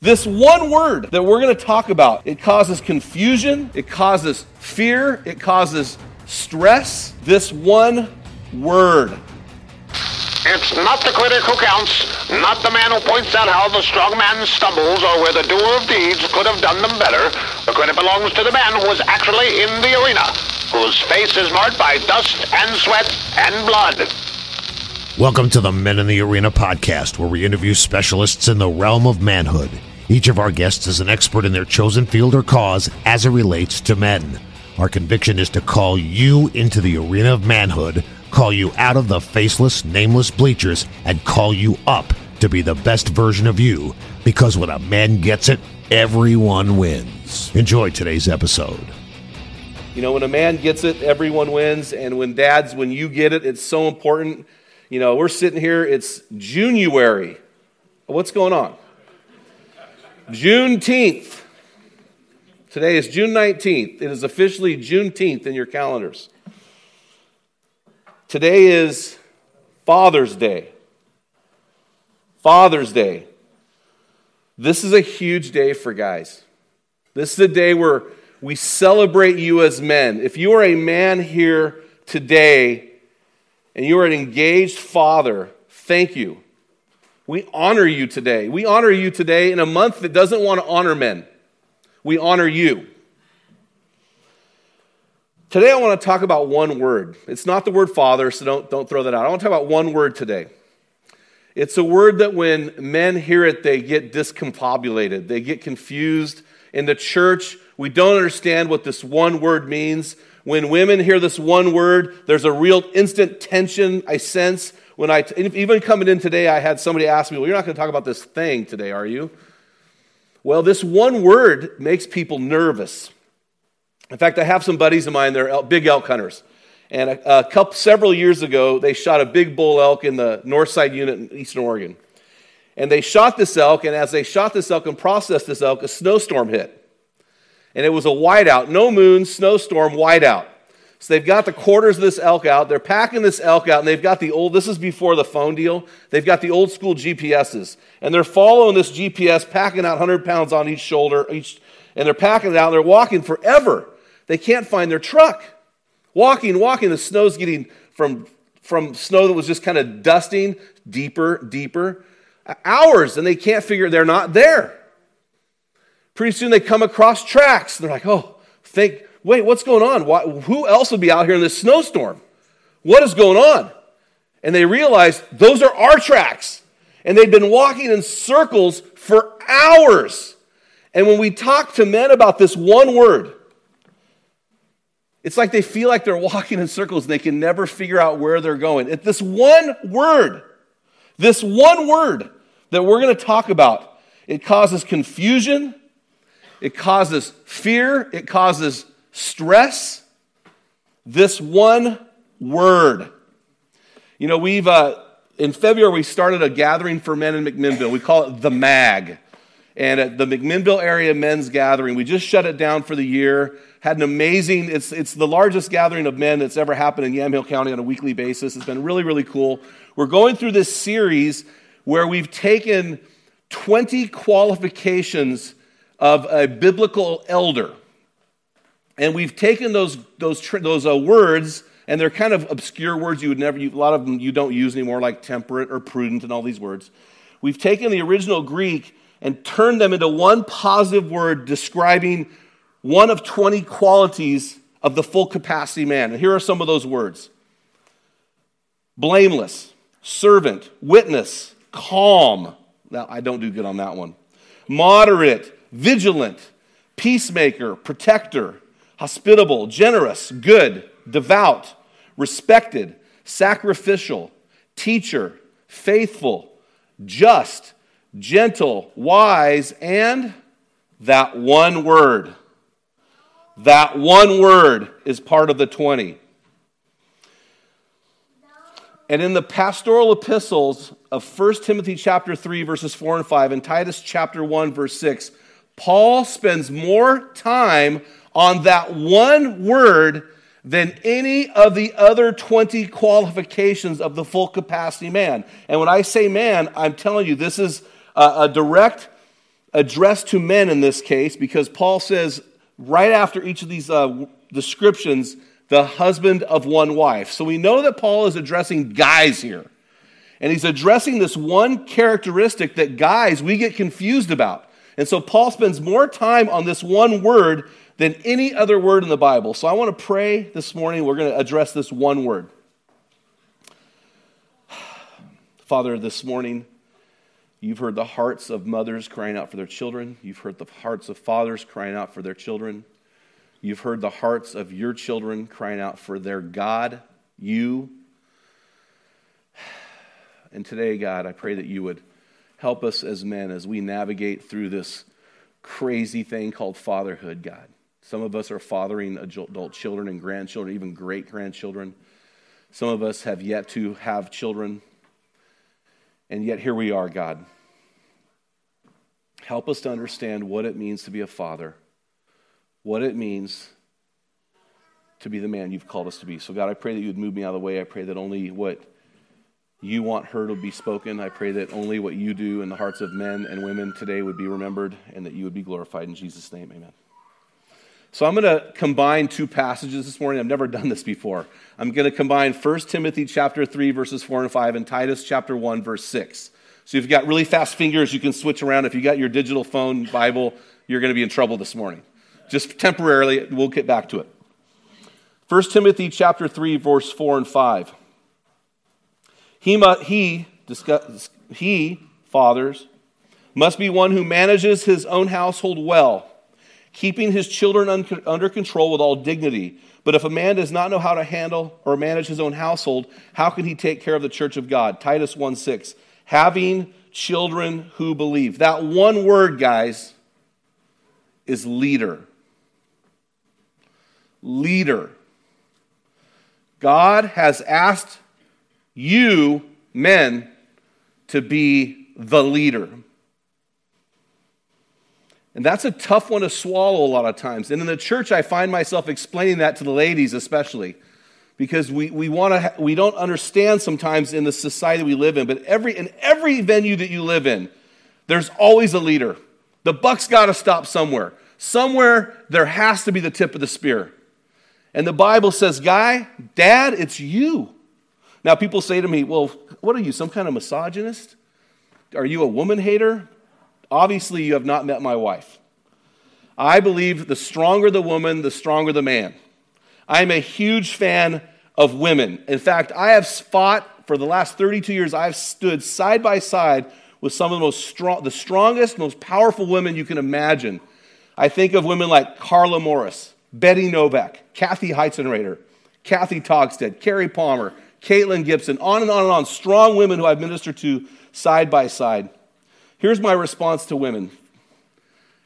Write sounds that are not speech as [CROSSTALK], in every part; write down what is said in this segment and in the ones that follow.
This one word that we're going to talk about, it causes confusion, it causes fear, it causes stress. This one word. It's not the critic who counts, not the man who points out how the strong man stumbles or where the doer of deeds could have done them better. The credit belongs to the man who was actually in the arena, whose face is marked by dust and sweat and blood. Welcome to the Men in the Arena podcast, where we interview specialists in the realm of manhood. Each of our guests is an expert in their chosen field or cause as it relates to men. Our conviction is to call you into the arena of manhood, call you out of the faceless, nameless bleachers, and call you up to be the best version of you. Because when a man gets it, everyone wins. Enjoy today's episode. You know, when a man gets it, everyone wins. And when dads, when you get it, it's so important. You know, we're sitting here, it's January. What's going on? Juneteenth. Today is June 19th. It is officially Juneteenth in your calendars. Today is Father's Day. Father's Day. This is a huge day for guys. This is a day where we celebrate you as men. If you are a man here today and you are an engaged father, thank you. We honor you today. We honor you today in a month that doesn't want to honor men. We honor you. Today, I want to talk about one word. It's not the word father, so don't, don't throw that out. I want to talk about one word today. It's a word that when men hear it, they get discombobulated, they get confused. In the church, we don't understand what this one word means. When women hear this one word, there's a real instant tension I sense. When I, even coming in today, I had somebody ask me, Well, you're not going to talk about this thing today, are you? Well, this one word makes people nervous. In fact, I have some buddies of mine, they're big elk hunters. And a, a couple, several years ago, they shot a big bull elk in the north side unit in eastern Oregon. And they shot this elk, and as they shot this elk and processed this elk, a snowstorm hit. And it was a whiteout, no moon, snowstorm, whiteout. So they've got the quarters of this elk out. They're packing this elk out, and they've got the old, this is before the phone deal. They've got the old school GPSs. And they're following this GPS, packing out 100 pounds on each shoulder, each, and they're packing it out, and they're walking forever. They can't find their truck. Walking, walking, the snow's getting from, from snow that was just kind of dusting deeper, deeper. Hours, and they can't figure they're not there. Pretty soon they come across tracks. They're like, oh, think, wait, what's going on? Why, who else would be out here in this snowstorm? What is going on? And they realize those are our tracks. And they'd been walking in circles for hours. And when we talk to men about this one word, it's like they feel like they're walking in circles and they can never figure out where they're going. It's this one word, this one word that we're going to talk about, it causes confusion, it causes fear, it causes stress. This one word. You know, we've, uh, in February, we started a gathering for men in McMinnville. We call it the MAG. And at the McMinnville area men's gathering, we just shut it down for the year. Had an amazing, it's, it's the largest gathering of men that's ever happened in Yamhill County on a weekly basis. It's been really, really cool. We're going through this series where we've taken 20 qualifications of a biblical elder. And we've taken those, those, those uh, words, and they're kind of obscure words you would never, a lot of them you don't use anymore, like temperate or prudent and all these words. We've taken the original Greek and turned them into one positive word describing one of 20 qualities of the full capacity man. And here are some of those words blameless, servant, witness, calm. Now, I don't do good on that one. Moderate, vigilant, peacemaker, protector, hospitable, generous, good, devout, respected, sacrificial, teacher, faithful, just, gentle, wise, and that one word. That one word is part of the 20. And in the pastoral epistles of 1 Timothy chapter 3 verses 4 and 5 and Titus chapter 1 verse 6, Paul spends more time on that one word than any of the other 20 qualifications of the full capacity man. And when I say man, I'm telling you this is a, a direct address to men in this case because Paul says right after each of these uh, descriptions, the husband of one wife. So we know that Paul is addressing guys here. And he's addressing this one characteristic that guys we get confused about. And so Paul spends more time on this one word than any other word in the Bible. So I want to pray this morning. We're going to address this one word. [SIGHS] Father, this morning, you've heard the hearts of mothers crying out for their children. You've heard the hearts of fathers crying out for their children. You've heard the hearts of your children crying out for their God, you. [SIGHS] And today, God, I pray that you would help us as men as we navigate through this crazy thing called fatherhood, God. Some of us are fathering adult children and grandchildren, even great grandchildren. Some of us have yet to have children. And yet, here we are, God. Help us to understand what it means to be a father what it means to be the man you've called us to be. So, God, I pray that you would move me out of the way. I pray that only what you want heard would be spoken. I pray that only what you do in the hearts of men and women today would be remembered and that you would be glorified. In Jesus' name, amen. So I'm going to combine two passages this morning. I've never done this before. I'm going to combine 1 Timothy chapter 3 verses 4 and 5 and Titus chapter 1 verse 6. So if you've got really fast fingers, you can switch around. If you got your digital phone Bible, you're going to be in trouble this morning just temporarily. We'll get back to it. 1 Timothy chapter 3, verse 4 and 5. He, he, discuss, he, fathers, must be one who manages his own household well, keeping his children un- under control with all dignity. But if a man does not know how to handle or manage his own household, how can he take care of the church of God? Titus 1 6. Having children who believe. That one word, guys, is leader leader. God has asked you, men, to be the leader. And that's a tough one to swallow a lot of times. And in the church, I find myself explaining that to the ladies, especially, because we, we, wanna ha- we don't understand sometimes in the society we live in. But every, in every venue that you live in, there's always a leader. The buck's got to stop somewhere. Somewhere, there has to be the tip of the spear. And the Bible says, Guy, Dad, it's you. Now, people say to me, Well, what are you, some kind of misogynist? Are you a woman hater? Obviously, you have not met my wife. I believe the stronger the woman, the stronger the man. I'm a huge fan of women. In fact, I have fought for the last 32 years, I've stood side by side with some of the most strong, the strongest, most powerful women you can imagine. I think of women like Carla Morris, Betty Novak, Kathy Heisenrader, Kathy Togstead, Carrie Palmer, Caitlin Gibson, on and on and on. Strong women who I've ministered to side by side. Here's my response to women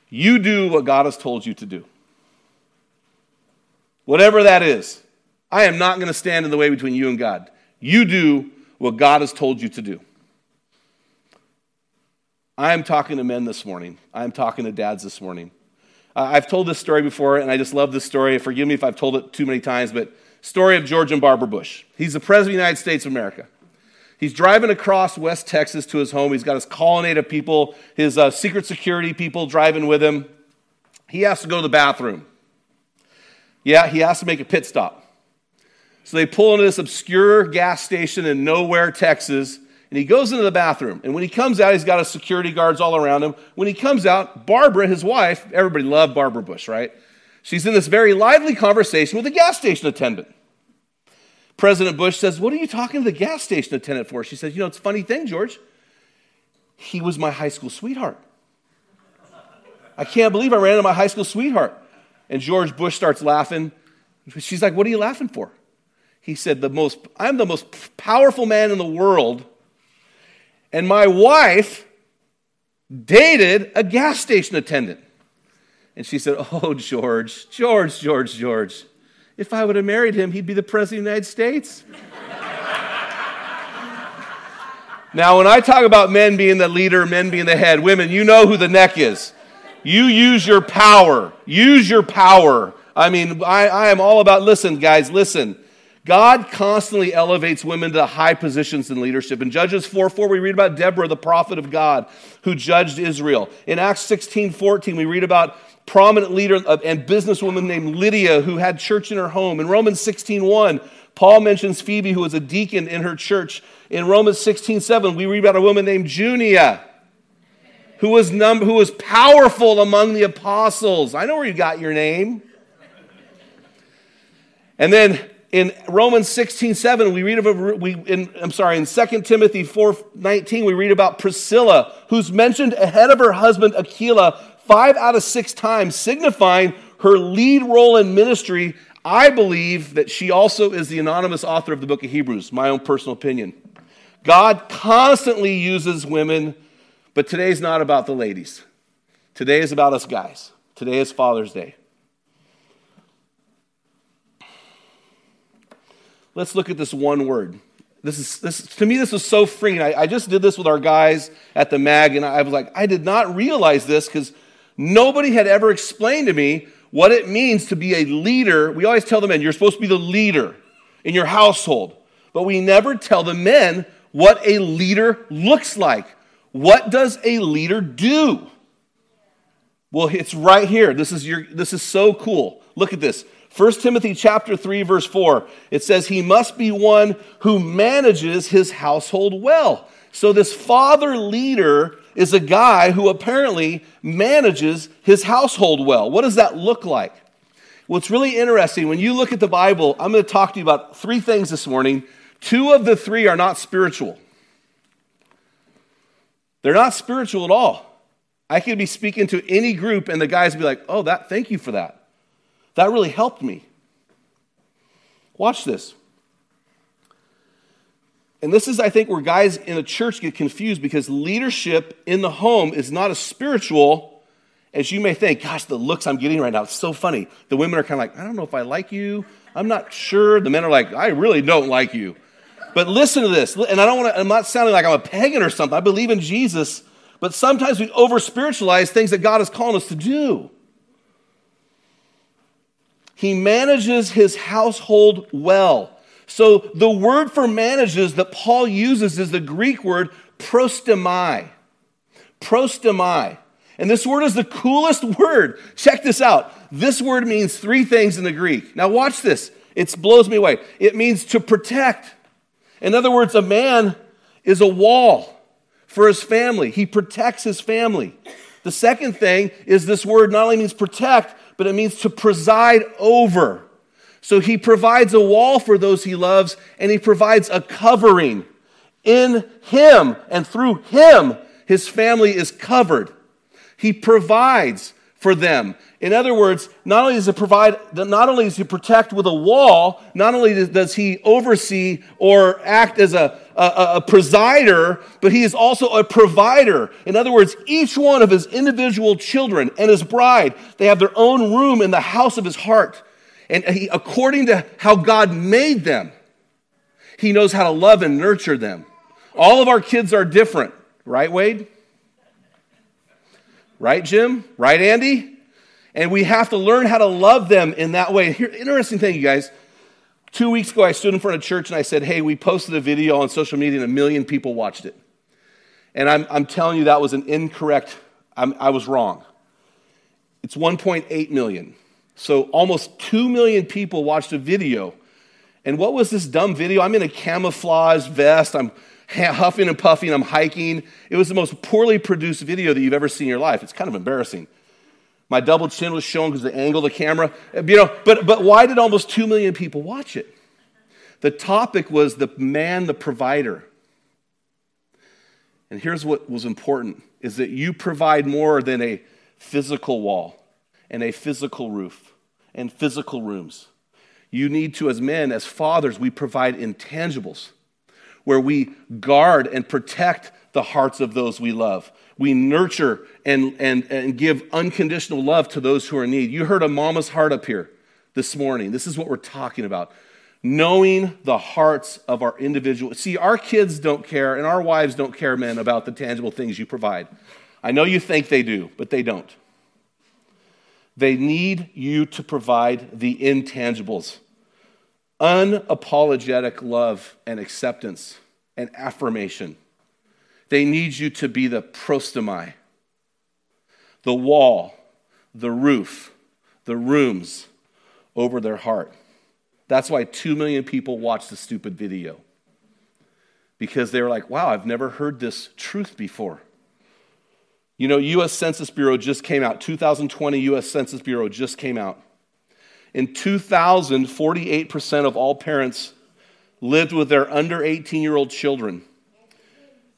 you do what God has told you to do. Whatever that is, I am not going to stand in the way between you and God. You do what God has told you to do. I am talking to men this morning. I am talking to dads this morning. I've told this story before, and I just love this story. Forgive me if I've told it too many times, but story of George and Barbara Bush. He's the president of the United States of America. He's driving across West Texas to his home. He's got his colonnade of people, his uh, secret security people driving with him. He has to go to the bathroom. Yeah, he has to make a pit stop. So they pull into this obscure gas station in nowhere, Texas, and he goes into the bathroom. And when he comes out, he's got his security guards all around him. When he comes out, Barbara, his wife, everybody loved Barbara Bush, right? She's in this very lively conversation with a gas station attendant. President Bush says, What are you talking to the gas station attendant for? She says, You know, it's a funny thing, George. He was my high school sweetheart. I can't believe I ran into my high school sweetheart. And George Bush starts laughing. She's like, What are you laughing for? He said, the most, I'm the most powerful man in the world, and my wife dated a gas station attendant. And she said, Oh, George, George, George, George, if I would have married him, he'd be the President of the United States. now, when I talk about men being the leader, men being the head, women, you know who the neck is. You use your power. Use your power. I mean, I, I am all about, listen, guys, listen. God constantly elevates women to high positions in leadership. In Judges 4 4, we read about Deborah, the prophet of God, who judged Israel. In Acts 16 14, we read about prominent leader and businesswoman named Lydia who had church in her home. In Romans 16 1, Paul mentions Phoebe, who was a deacon in her church. In Romans 16 7, we read about a woman named Junia. Who was, num- who was powerful among the apostles. I know where you got your name. And then in Romans 16, 7, we read of we in, I'm sorry, in 2 Timothy 4, 19, we read about Priscilla, who's mentioned ahead of her husband Aquila five out of six times, signifying her lead role in ministry. I believe that she also is the anonymous author of the book of Hebrews, my own personal opinion. God constantly uses women, but today's not about the ladies. Today is about us guys. Today is Father's Day. Let's look at this one word. This is, this, to me, this is so freeing. I, I just did this with our guys at the mag, and I was like, I did not realize this because nobody had ever explained to me what it means to be a leader. We always tell the men, you're supposed to be the leader in your household, but we never tell the men what a leader looks like. What does a leader do? Well, it's right here. This is, your, this is so cool. Look at this. 1 Timothy chapter 3 verse 4. It says he must be one who manages his household well. So this father leader is a guy who apparently manages his household well. What does that look like? It's really interesting. When you look at the Bible, I'm going to talk to you about three things this morning. Two of the three are not spiritual. They're not spiritual at all. I could be speaking to any group and the guys would be like, oh, that, thank you for that. That really helped me. Watch this. And this is, I think, where guys in the church get confused because leadership in the home is not as spiritual as you may think. Gosh, the looks I'm getting right now, it's so funny. The women are kind of like, I don't know if I like you. I'm not sure. The men are like, I really don't like you. But listen to this. And I don't want to, I'm not sounding like I'm a pagan or something. I believe in Jesus. But sometimes we over spiritualize things that God is calling us to do. He manages his household well. So the word for manages that Paul uses is the Greek word prostemai. Prostemai. And this word is the coolest [LAUGHS] word. Check this out. This word means three things in the Greek. Now, watch this. It blows me away. It means to protect. In other words, a man is a wall for his family, he protects his family. The second thing is this word not only means protect, but it means to preside over. So he provides a wall for those he loves, and he provides a covering. In him and through him, his family is covered. He provides for them. In other words, not only does he provide, not only does he protect with a wall, not only does he oversee or act as a, a, a, presider, but he is also a provider. In other words, each one of his individual children and his bride, they have their own room in the house of his heart. And he, according to how God made them, he knows how to love and nurture them. All of our kids are different, right, Wade? Right, Jim? Right, Andy? And we have to learn how to love them in that way. Here, interesting thing, you guys. Two weeks ago, I stood in front of church and I said, Hey, we posted a video on social media and a million people watched it. And I'm, I'm telling you, that was an incorrect, I'm, I was wrong. It's 1.8 million. So almost 2 million people watched a video. And what was this dumb video? I'm in a camouflage vest. I'm huffing and puffing, I'm hiking. It was the most poorly produced video that you've ever seen in your life. It's kind of embarrassing. My double chin was shown because the angle of the camera. Uh, you know, but, but why did almost 2 million people watch it? The topic was the man, the provider. And here's what was important is that you provide more than a physical wall and a physical roof and physical rooms. You need to, as men, as fathers, we provide intangibles where we guard and protect the hearts of those we love. We nurture and, and, and give unconditional love to those who are in need. You heard a mama's heart up here this morning. This is what we're talking about. Knowing the hearts of our individual. See, our kids don't care, and our wives don't care, men, about the tangible things you provide. I know you think they do, but they don't. They need you to provide the intangibles unapologetic love and acceptance and affirmation. They need you to be the prostomai, the wall, the roof, the rooms over their heart. That's why 2 million people watched the stupid video. Because they were like, wow, I've never heard this truth before. You know, US Census Bureau just came out. 2020 US Census Bureau just came out. In 2000, 48% of all parents lived with their under 18 year old children.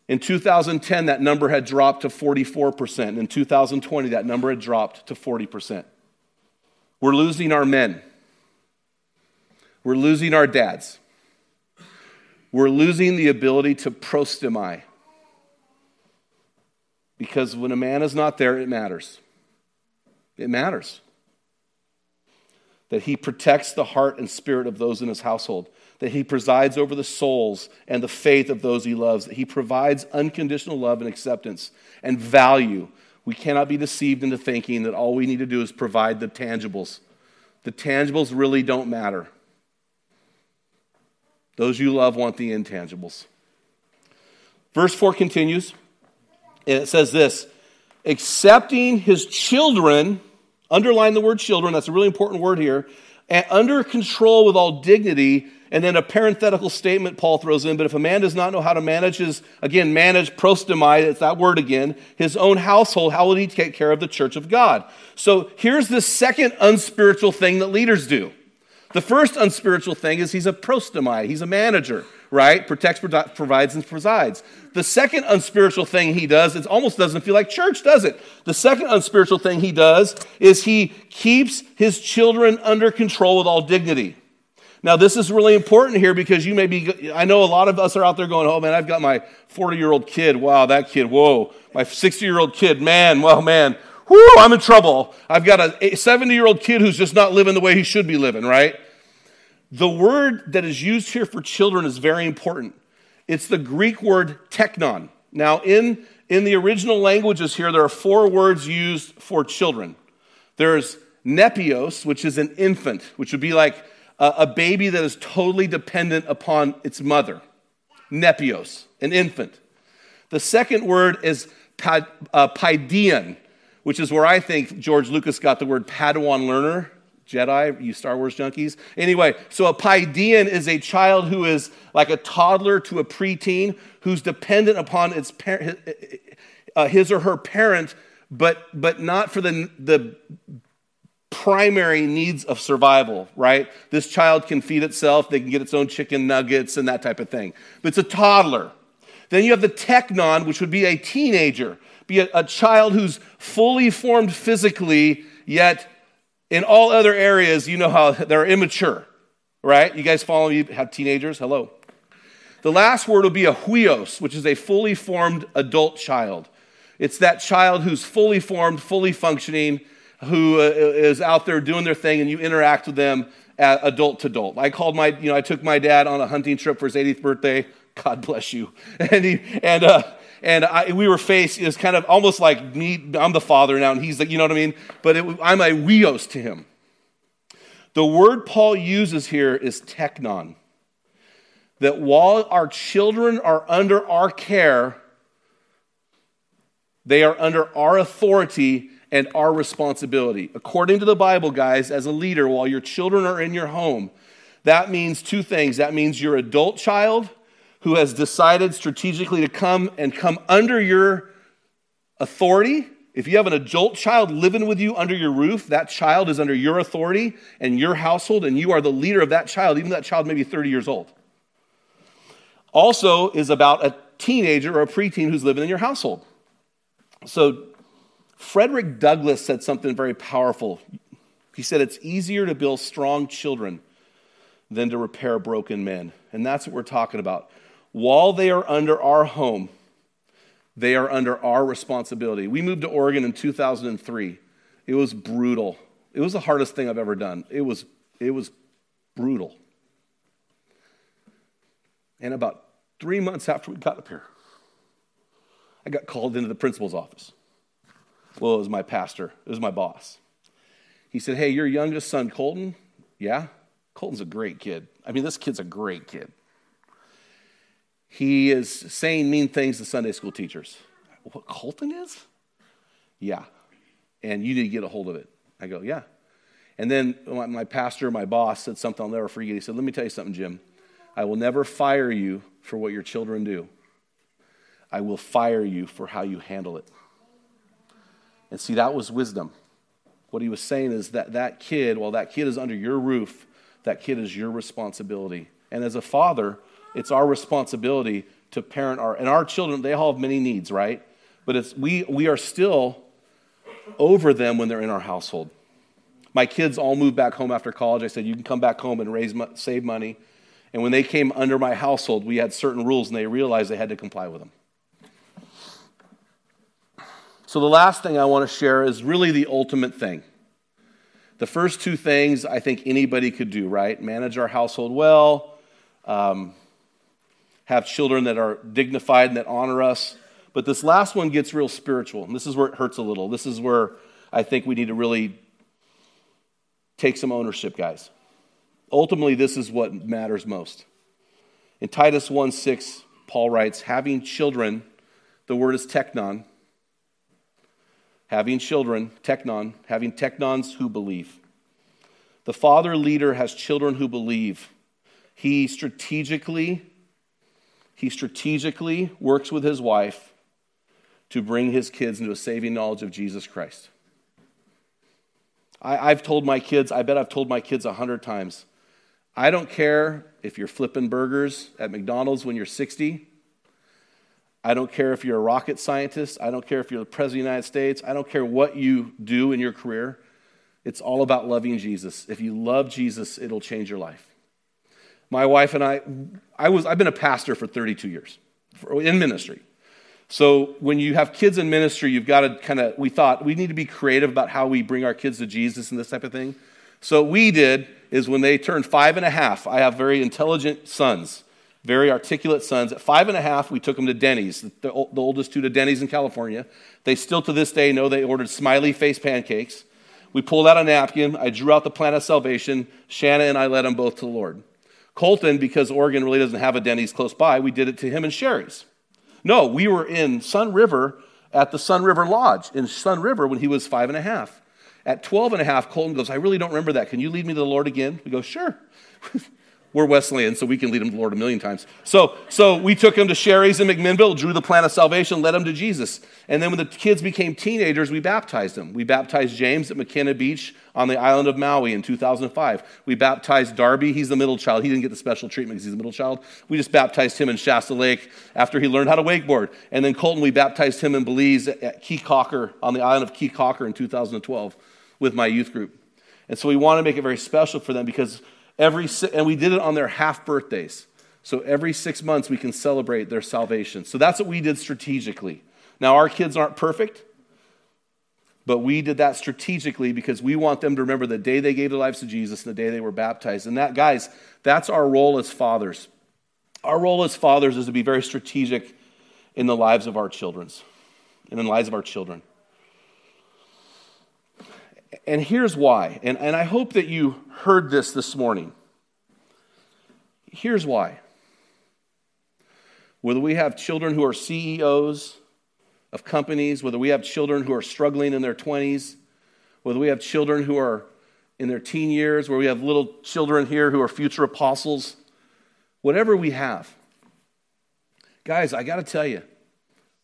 In 2010, that number had dropped to 44%. In 2020, that number had dropped to 40%. We're losing our men. We're losing our dads. We're losing the ability to prostomai. Because when a man is not there, it matters. It matters. That he protects the heart and spirit of those in his household that he presides over the souls and the faith of those he loves, that he provides unconditional love and acceptance and value. We cannot be deceived into thinking that all we need to do is provide the tangibles. The tangibles really don't matter. Those you love want the intangibles. Verse 4 continues, and it says this accepting his children, underline the word children, that's a really important word here, and under control with all dignity and then a parenthetical statement Paul throws in, but if a man does not know how to manage his, again, manage prostomai, it's that word again, his own household, how will he take care of the church of God? So here's the second unspiritual thing that leaders do. The first unspiritual thing is he's a prostomai, he's a manager, right? Protects, provides, and presides. The second unspiritual thing he does, it almost doesn't feel like church, does it? The second unspiritual thing he does is he keeps his children under control with all dignity. Now, this is really important here because you may be, I know a lot of us are out there going, oh man, I've got my 40 year old kid. Wow, that kid, whoa. My 60 year old kid, man, well, man, whoo, I'm in trouble. I've got a 70 year old kid who's just not living the way he should be living, right? The word that is used here for children is very important. It's the Greek word teknon. Now, in, in the original languages here, there are four words used for children. There's nepios, which is an infant, which would be like a baby that is totally dependent upon its mother, nepios, an infant. The second word is uh, paideon, which is where I think George Lucas got the word Padawan learner. Jedi, you Star Wars junkies. Anyway, so a paideon is a child who is like a toddler to a preteen who's dependent upon its par- uh, his or her parent, but but not for the the primary needs of survival, right? This child can feed itself, they can get its own chicken nuggets and that type of thing. But it's a toddler. Then you have the teknon, which would be a teenager, be a, a child who's fully formed physically, yet in all other areas, you know how they're immature, right? You guys follow me? Have teenagers? Hello. The last word will be a huios, which is a fully formed adult child. It's that child who's fully formed, fully functioning, who uh, is out there doing their thing and you interact with them adult to adult. I called my, you know, I took my dad on a hunting trip for his 80th birthday. God bless you. [LAUGHS] And he, and, uh, and I, we were faced, it was kind of almost like me, I'm the father now, and he's like, you know what I mean? But it, I'm a huios to him. The word Paul uses here is teknon. That while our children are under our care, they are under our authority and our responsibility. According to the Bible, guys, as a leader, while your children are in your home, that means two things. That means your adult child who has decided strategically to come and come under your authority If you have an adult child living with you under your roof, that child is under your authority and your household, and you are the leader of that child, even that child may be 30 years old. Also, is about a teenager or a preteen who's living in your household. So, Frederick Douglass said something very powerful. He said, It's easier to build strong children than to repair broken men. And that's what we're talking about. While they are under our home, they are under our responsibility. We moved to Oregon in 2003. It was brutal. It was the hardest thing I've ever done. It was, it was brutal. And about three months after we got up here, I got called into the principal's office. Well, it was my pastor, it was my boss. He said, Hey, your youngest son, Colton? Yeah? Colton's a great kid. I mean, this kid's a great kid. He is saying mean things to Sunday school teachers. What Colton is? Yeah. And you need to get a hold of it. I go, yeah. And then my pastor, my boss, said something I'll never forget. He said, Let me tell you something, Jim. I will never fire you for what your children do. I will fire you for how you handle it. And see, that was wisdom. What he was saying is that that kid, while that kid is under your roof, that kid is your responsibility. And as a father, it's our responsibility to parent our and our children, they all have many needs, right? But it's we we are still over them when they're in our household. My kids all moved back home after college. I said, "You can come back home and raise save money." And when they came under my household, we had certain rules and they realized they had to comply with them. So the last thing I want to share is really the ultimate thing. The first two things I think anybody could do, right? Manage our household well, um, have children that are dignified and that honor us. But this last one gets real spiritual. And this is where it hurts a little. This is where I think we need to really take some ownership, guys. Ultimately, this is what matters most. In Titus 1 6, Paul writes, having children, the word is teknon. Having children, teknon, having teknons who believe. The father leader has children who believe. He strategically, he strategically works with his wife to bring his kids into a saving knowledge of Jesus Christ. I, have told my kids, I bet I've told my kids a hundred times, I don't care if you're flipping burgers at McDonald's when you're 60. I don't care if you're a rocket scientist. I don't care if you're the President of the United States. I don't care what you do in your career. It's all about loving Jesus. If you love Jesus, it'll change your life. My wife and I, I was, I've been a pastor for 32 years in ministry. So when you have kids in ministry, you've got to kind of, we thought we need to be creative about how we bring our kids to Jesus and this type of thing. So what we did is when they turned five and a half, I have very intelligent sons, very articulate sons. At five and a half, we took them to Denny's, the, the oldest two to Denny's in California. They still to this day know they ordered smiley face pancakes. We pulled out a napkin. I drew out the plan of salvation. Shanna and I led them both to the Lord. Colton, because Oregon really doesn't have a Denny's close by, we did it to him and Shari's. No, we were in Sunriver at the Sunriver Lodge in Sunriver when he was five and a half. At 12 and a half, Colton goes, I really don't remember that. Can you lead me to the Lord again? We go, sure. [LAUGHS] We're Wesleyan, so we can lead him to the Lord a million times. So, so we took him to Shari's in McMinnville, drew the plan of salvation, led him to Jesus. And then when the kids became teenagers, we baptized them. We baptized James at Makena Beach on the island of Maui in 2005. We baptized Darby. He's the middle child. He didn't get the special treatment because he's the middle child. We just baptized him in Shasta Lake after he learned how to wakeboard. And then Colton, we baptized him in Belize at Caye Caulker on the island of Caye Caulker in 2012 with my youth group. And so we want to make it very special for them because every, and we did it on their half birthdays. So every six months we can celebrate their salvation. So that's what we did strategically. Now, our kids aren't perfect, but we did that strategically because we want them to remember the day they gave their lives to Jesus and the day they were baptized. And that, guys, that's our role as fathers. Our role as fathers is to be very strategic in the lives of our children, in the lives of our children. And here's why. And, and I hope that you heard this this morning. Here's why. Whether we have children who are CEOs of companies, whether we have children who are struggling in their 20s, whether we have children who are in their teen years, where we have little children here who are future apostles, whatever we have. Guys, I got to tell you,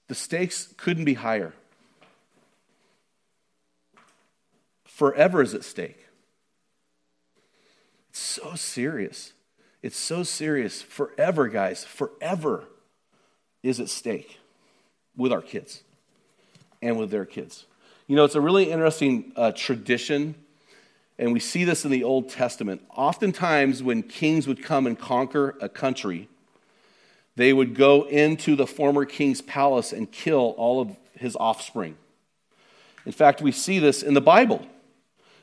the stakes couldn't be higher. Forever is at stake. It's so serious. It's so serious. Forever, guys, forever is at stake with our kids and with their kids. You know, it's a really interesting uh, tradition, and we see this in the Old Testament. Oftentimes, when kings would come and conquer a country, they would go into the former king's palace and kill all of his offspring. In fact, we see this in the Bible.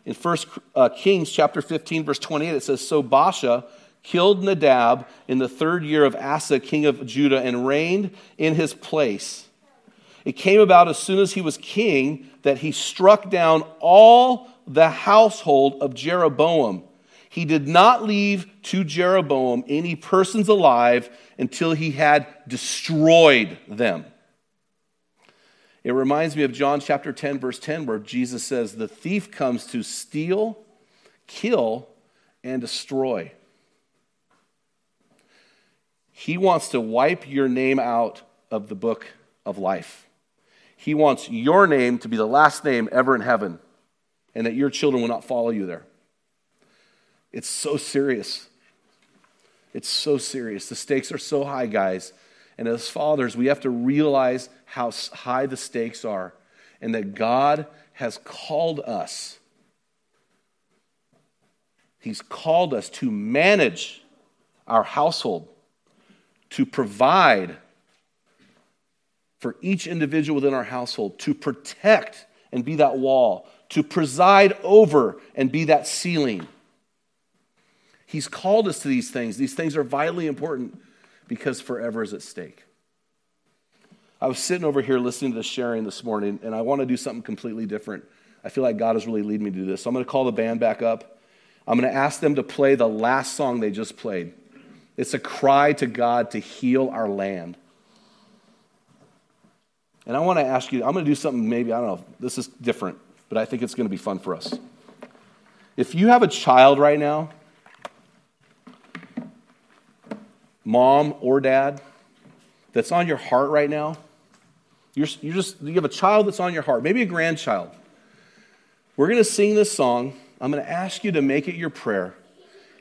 In 1 uh, Kings chapter 15, verse 28, it says, So Baasha killed Nadab in the third year of Asa, king of Judah, and reigned in his place. It came about as soon as he was king that he struck down all the household of Jeroboam. He did not leave to Jeroboam any persons alive until he had destroyed them. It reminds me of John chapter 10, verse 10, where Jesus says, The thief comes to steal, kill, and destroy. He wants to wipe your name out of the book of life. He wants your name to be the last name ever in heaven, and that your children will not follow you there. It's so serious. It's so serious. The stakes are so high, guys. And as fathers, we have to realize how high the stakes are and that God has called us. He's called us to manage our household, to provide for each individual within our household, to protect and be that wall, to preside over and be that ceiling. He's called us to these things. These things are vitally important because forever is at stake. I was sitting over here listening to the sharing this morning, and I want to do something completely different. I feel like God is really leading me to do this. So I'm going to call the band back up. I'm going to ask them to play the last song they just played. It's a cry to God to heal our land. And I want to ask you, I'm going to do something maybe, I don't know, this is different, but I think it's going to be fun for us. If you have a child right now, mom or dad, that's on your heart right now, you're, you're just, you have a child that's on your heart, maybe a grandchild. We're going to sing this song. I'm going to ask you to make it your prayer.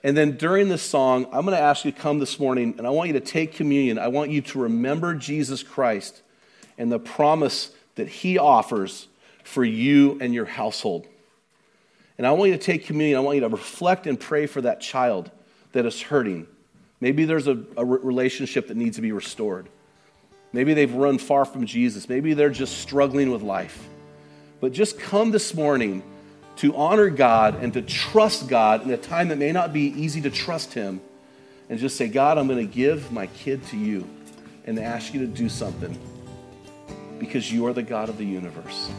And then during this song, I'm going to ask you to come this morning and I want you to take communion. I want you to remember Jesus Christ and the promise that he offers for you and your household. And I want you to take communion. I want you to reflect and pray for that child that is hurting. Maybe there's a, a relationship that needs to be restored. Maybe they've run far from Jesus. Maybe they're just struggling with life. But just come this morning to honor God and to trust God in a time that may not be easy to trust Him and just say, God, I'm going to give my kid to you and ask you to do something because you are the God of the universe.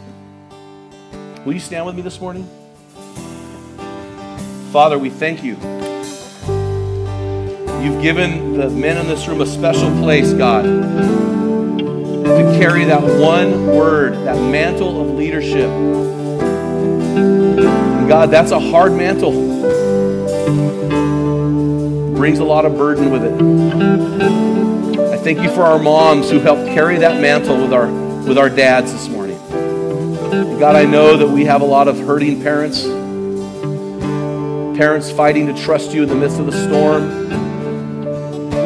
Will you stand with me this morning? Father, we thank you. You've given the men in this room a special place, God, to carry that one word, that mantle of leadership. And God, that's a hard mantle. Brings a lot of burden with it. I thank you for our moms who helped carry that mantle with our with our dads this morning. God, I know that we have a lot of hurting parents, parents fighting to trust you in the midst of the storm,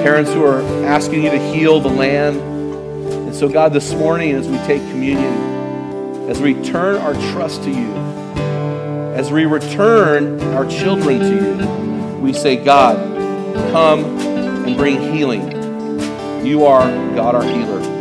parents who are asking you to heal the land. And so, God, this morning, as we take communion, as we turn our trust to you, as we return our children to you, we say, God, come and bring healing. You are God, our healer.